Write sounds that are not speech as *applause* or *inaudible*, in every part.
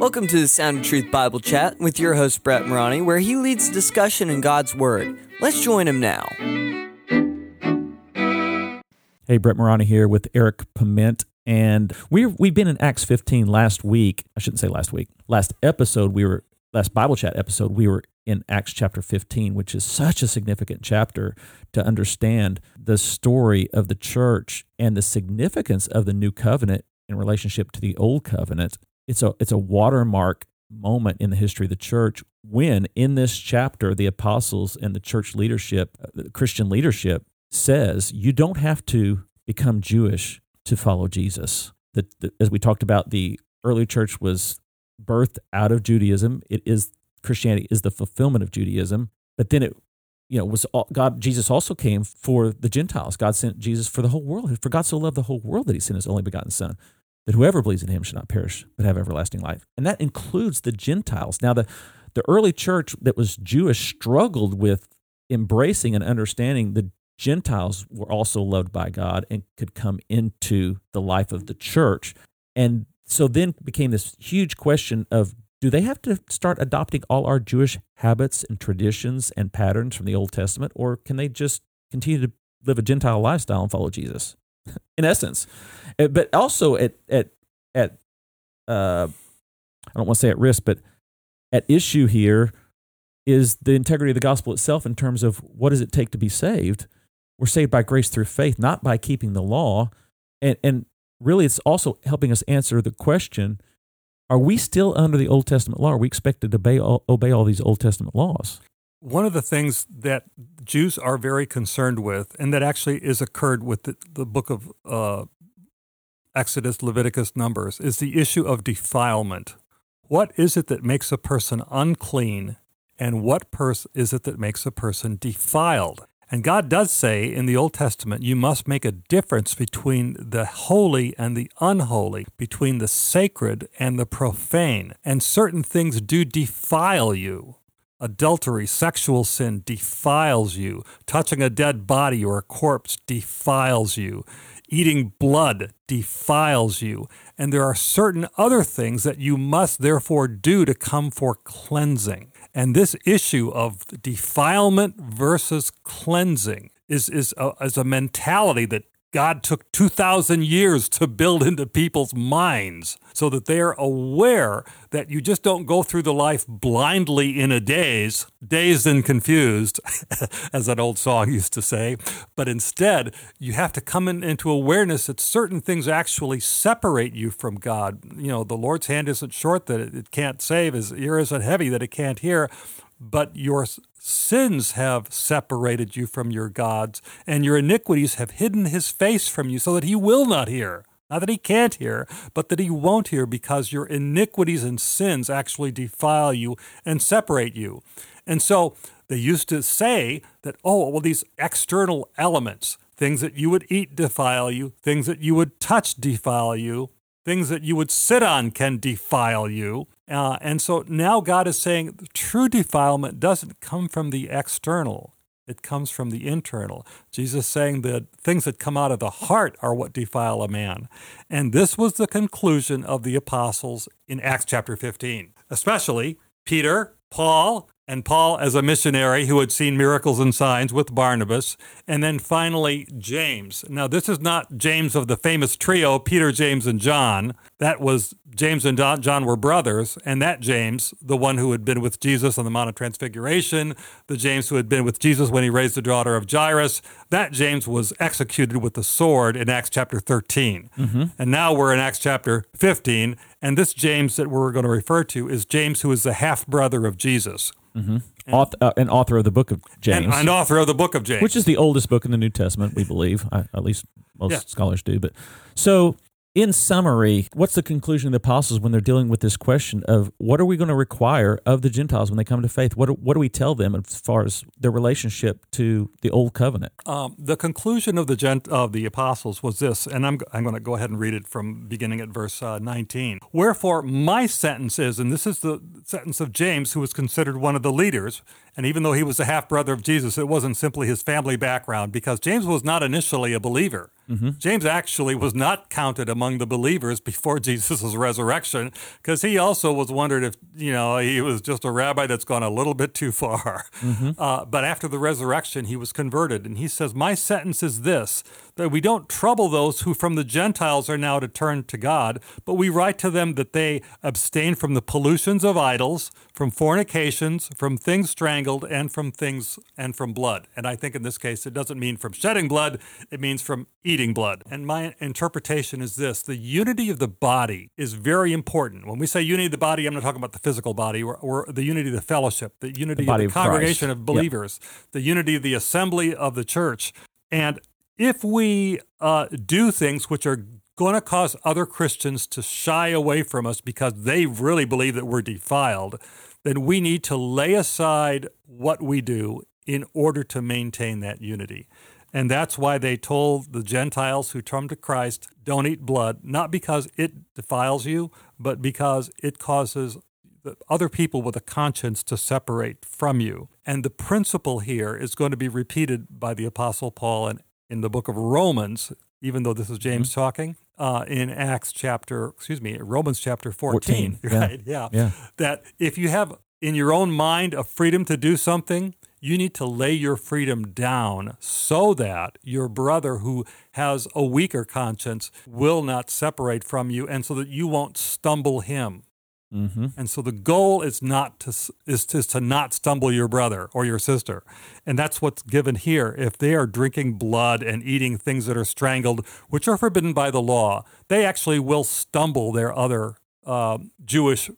Welcome to the Sound of Truth Bible Chat with your host, Brett Morani, where he leads discussion in God's Word. Let's join him now. Hey, Brett Morani here with Eric Piment. And we've, we've been in Acts 15 last week. I shouldn't say last week. Last episode, we were, last Bible chat episode, we were in Acts chapter 15, which is such a significant chapter to understand the story of the church and the significance of the new covenant in relationship to the old covenant. It's a, it's a watermark moment in the history of the church when, in this chapter, the apostles and the church leadership, uh, the Christian leadership, says you don't have to become Jewish to follow Jesus. The, the, as we talked about, the early church was birthed out of Judaism. It is Christianity is the fulfillment of Judaism, but then it you know was all, God Jesus also came for the Gentiles. God sent Jesus for the whole world. For God so loved the whole world that he sent his only begotten son that whoever believes in him should not perish but have everlasting life. And that includes the Gentiles. Now the the early church that was Jewish struggled with embracing and understanding the Gentiles were also loved by God and could come into the life of the church. And so then became this huge question of do they have to start adopting all our Jewish habits and traditions and patterns from the Old Testament, or can they just continue to live a Gentile lifestyle and follow Jesus? *laughs* In essence, uh, but also at at at uh, I don't want to say at risk, but at issue here is the integrity of the gospel itself in terms of what does it take to be saved. We're saved by grace through faith, not by keeping the law, and and really, it's also helping us answer the question are we still under the Old Testament law? Are we expected to obey all, obey all these Old Testament laws? One of the things that Jews are very concerned with, and that actually is occurred with the, the book of uh, Exodus, Leviticus, Numbers, is the issue of defilement. What is it that makes a person unclean, and what pers- is it that makes a person defiled? And God does say in the Old Testament, you must make a difference between the holy and the unholy, between the sacred and the profane. And certain things do defile you. Adultery, sexual sin defiles you. Touching a dead body or a corpse defiles you. Eating blood defiles you. And there are certain other things that you must therefore do to come for cleansing. And this issue of defilement versus cleansing is, is, a, is a mentality that God took 2,000 years to build into people's minds so that they are aware that you just don't go through the life blindly in a daze, dazed and confused, *laughs* as that old song used to say, but instead you have to come in, into awareness that certain things actually separate you from God. You know, the Lord's hand isn't short that it, it can't save, his ear isn't heavy that it can't hear, but your sins have separated you from your gods, and your iniquities have hidden his face from you so that he will not hear. Not that he can't hear, but that he won't hear because your iniquities and sins actually defile you and separate you. And so they used to say that, oh, well, these external elements, things that you would eat defile you, things that you would touch defile you, things that you would sit on can defile you. Uh, and so now God is saying the true defilement doesn't come from the external, it comes from the internal. Jesus saying that things that come out of the heart are what defile a man. And this was the conclusion of the apostles in Acts chapter 15, especially Peter, Paul, and Paul as a missionary who had seen miracles and signs with Barnabas, and then finally James. Now, this is not James of the famous trio, Peter, James, and John. That was James and John were brothers, and that James, the one who had been with Jesus on the Mount of Transfiguration, the James who had been with Jesus when he raised the daughter of Jairus, that James was executed with the sword in Acts chapter 13. Mm-hmm. And now we're in Acts chapter 15, and this James that we're going to refer to is James, who is the half brother of Jesus. Mm-hmm. And, author, uh, and author of the book of James. And, and, author of the book of James. Which is the oldest book in the New Testament, we believe. I, at least most yeah. scholars do. But so in summary, what's the conclusion of the apostles when they're dealing with this question of what are we going to require of the Gentiles when they come to faith? What what do we tell them as far as their relationship to the old covenant? Um, the conclusion of the gent- of the apostles was this, and I'm, I'm going to go ahead and read it from beginning at verse uh, 19. Wherefore, my sentence is, and this is the sentence of James, who was considered one of the leaders, And even though he was a half brother of Jesus, it wasn't simply his family background because James was not initially a believer. Mm-hmm. James actually was not counted among the believers before *laughs* Jesus' resurrection because he also was wondered if, you know, he was just a rabbi that's gone a little bit too far. Mm-hmm. *laughs* Uh, but after the resurrection, he was converted. And he says, My sentence is this that we don't trouble those who from the Gentiles are now to turn to God, but we write to them that they abstain from the pollutions of idols, from fornications, from things strangled, and from things and from blood. And I think in this case, it doesn't mean from shedding blood, it means from eating blood. And my interpretation is this the unity of the body is very important. When we say unity of the body, I'm not talking about the physical body or, or the unity of the fellowship, the unity the of the of congregation Christ. of believers, yep. the unity of the assembly of the church. And if we uh, do things which are going to cause other Christians to shy away from us because they really believe that we're defiled, then we need to lay aside what we do in order to maintain that unity. And that's why they told the Gentiles who come to Christ, don't eat blood, not because it defiles you, but because it causes other people with a conscience to separate from you. And the principle here is going to be repeated by the Apostle Paul in the book of Romans, even though this is James mm-hmm. talking, uh, in Acts chapter, excuse me, Romans chapter 14, 14. *laughs* right? Yeah. yeah. yeah. That if you have in your own mind a freedom to do something, you need to lay your freedom down so that your brother who has a weaker conscience will not separate from you and so that you won't stumble him. Mm-hmm. And so the goal is not to is to, is to not stumble your brother or your sister, and that's what's given here. If they are drinking blood and eating things that are strangled, which are forbidden by the law, they actually will stumble their other uh, Jewish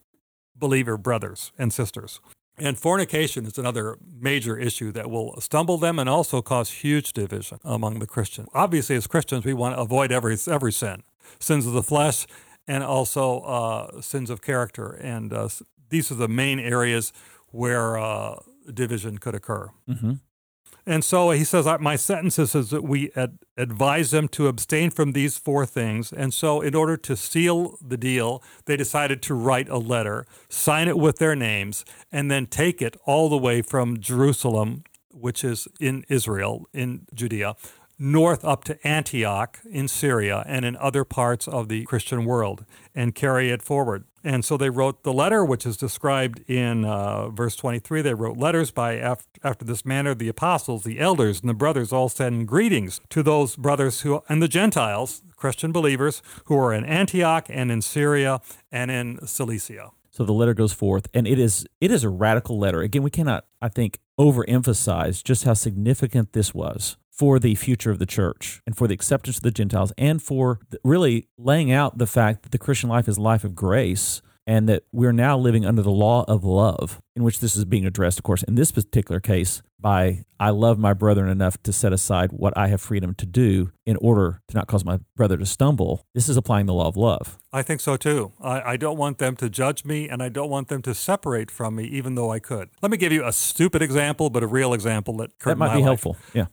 believer brothers and sisters. And fornication is another major issue that will stumble them and also cause huge division among the Christians. Obviously, as Christians, we want to avoid every every sin, sins of the flesh and also uh, sins of character. And uh, these are the main areas where uh, division could occur. Mm-hmm. And so he says, My sentence is that we ad- advise them to abstain from these four things. And so, in order to seal the deal, they decided to write a letter, sign it with their names, and then take it all the way from Jerusalem, which is in Israel, in Judea, north up to Antioch in Syria and in other parts of the Christian world and carry it forward. And so they wrote the letter, which is described in uh, verse 23. They wrote letters by after, after this manner the apostles, the elders, and the brothers all send greetings to those brothers who and the Gentiles, Christian believers, who are in Antioch and in Syria and in Cilicia. So the letter goes forth, and it is it is a radical letter. Again, we cannot, I think, overemphasize just how significant this was for the future of the church and for the acceptance of the Gentiles and for really laying out the fact that the Christian life is a life of grace and that we're now living under the law of love, in which this is being addressed, of course, in this particular case, by I love my brethren enough to set aside what I have freedom to do in order to not cause my brother to stumble. This is applying the law of love. I think so too. I, I, don't want them to judge me and I don't want them to separate from me, even though I could. Let me give you a stupid example, but a real example that That might be life. helpful. Yeah.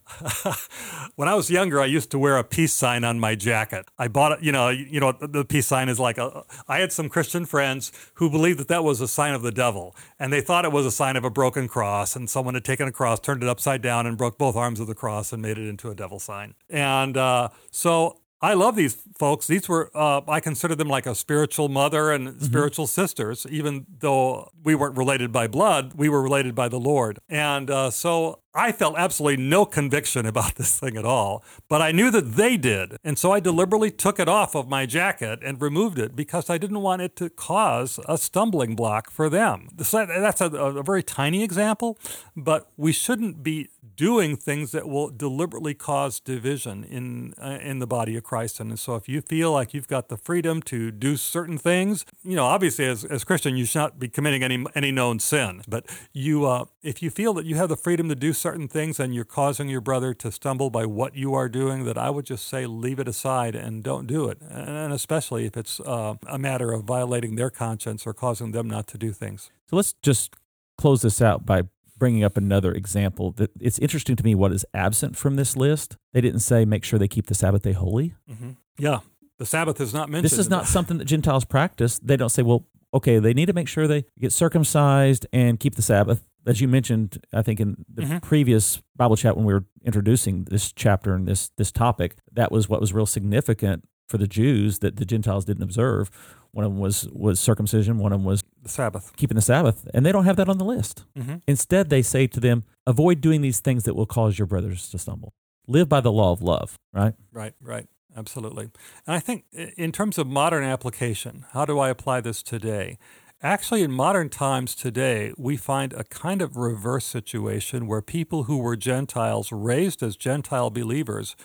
*laughs* when I was younger, I used to wear a peace sign on my jacket. I bought it, you know, you know, the peace sign is like a, I had some Christian friends who believed that that was a sign of the devil and they thought it was a sign of a broken cross and someone had taken a cross, turned it upside down and broke both arms of the cross and made it into a devil sign. And uh, so I love these folks. These were, uh, I consider them like a spiritual mother and mm-hmm. spiritual sisters, even though we weren't related by blood, we were related by the Lord. And uh, so I felt absolutely no conviction *laughs* about this thing at all, but I knew that they did. And so I deliberately took it off of my jacket and removed it because I didn't want it to cause a stumbling block for them. So That's a, a very tiny example, but we shouldn't be doing things that will deliberately cause division in uh, in the body of Christ. And so, if you feel like you've got the freedom to do certain things, you know, obviously as as Christian, you should not be committing any any known sin. But you, uh, if you feel that you have the freedom to do certain things, and you're causing your brother to stumble by what you are doing, that I would just say leave it aside and don't do it. And especially if it's uh, a matter of violating their conscience or causing them not to do things. So let's just close this out by bringing up another example that it's interesting to me what is absent from this list. They didn't say make sure they keep the Sabbath day holy. Mm-hmm. Yeah, the Sabbath is not mentioned. This is not something that Gentiles practice. They don't say, well, okay, they need to make sure they get circumcised and keep the Sabbath. as you mentioned, I think in the Mhm. previous Bible chat when we were introducing this chapter and this this topic, that was what was real significant for the Jews that the Gentiles didn't observe. One of them was was circumcision. One of them was The Sabbath. keeping the Sabbath, and they don't have that on the list. Mm-hmm. Instead, they say to them, "Avoid doing these things that will cause your brothers to stumble. Live by the law of love." Right? Right, right. Absolutely. And I think in terms of modern application, how do I apply this today? Actually, in modern times today, we find a kind of reverse situation where people who were Gentiles, raised as Gentile believers,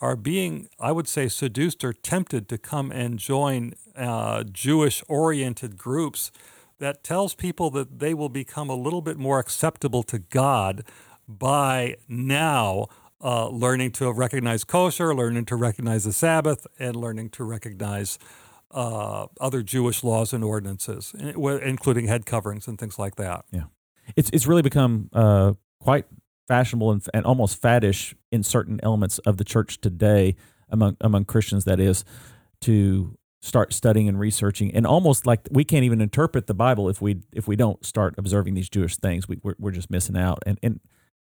are being, I would say, seduced or tempted to come and join uh, Jewish oriented groups that tells people that they will become a little bit more acceptable to God by now uh, learning to recognize kosher, learning to recognize the Sabbath, and learning to recognize uh, other Jewish laws and ordinances, including head coverings and things like that. Yeah, it's it's really become uh, quite fashionable and, and almost faddish in certain elements of the church today among among Christians. That is to start studying and researching, and almost like we can't even interpret the Bible if we if we don't start observing these Jewish things. We we're, we're just missing out. And and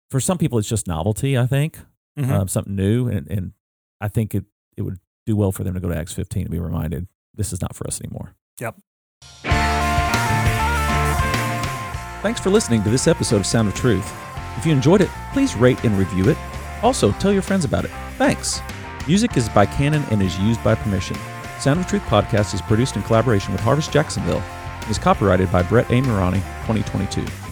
for some people, it's just novelty. I think um, something new, and and I think it it would do well for them to go to Acts 15 and be reminded this is not for us anymore. Yep. Thanks for listening to this episode of Sound of Truth. If you enjoyed it, please rate and review it. Also, tell your friends about it. Thanks. Music is by Canon and is used by permission. Sound of Truth podcast is produced in collaboration with Harvest Jacksonville and is copyrighted by Brett A. Murani, 2022.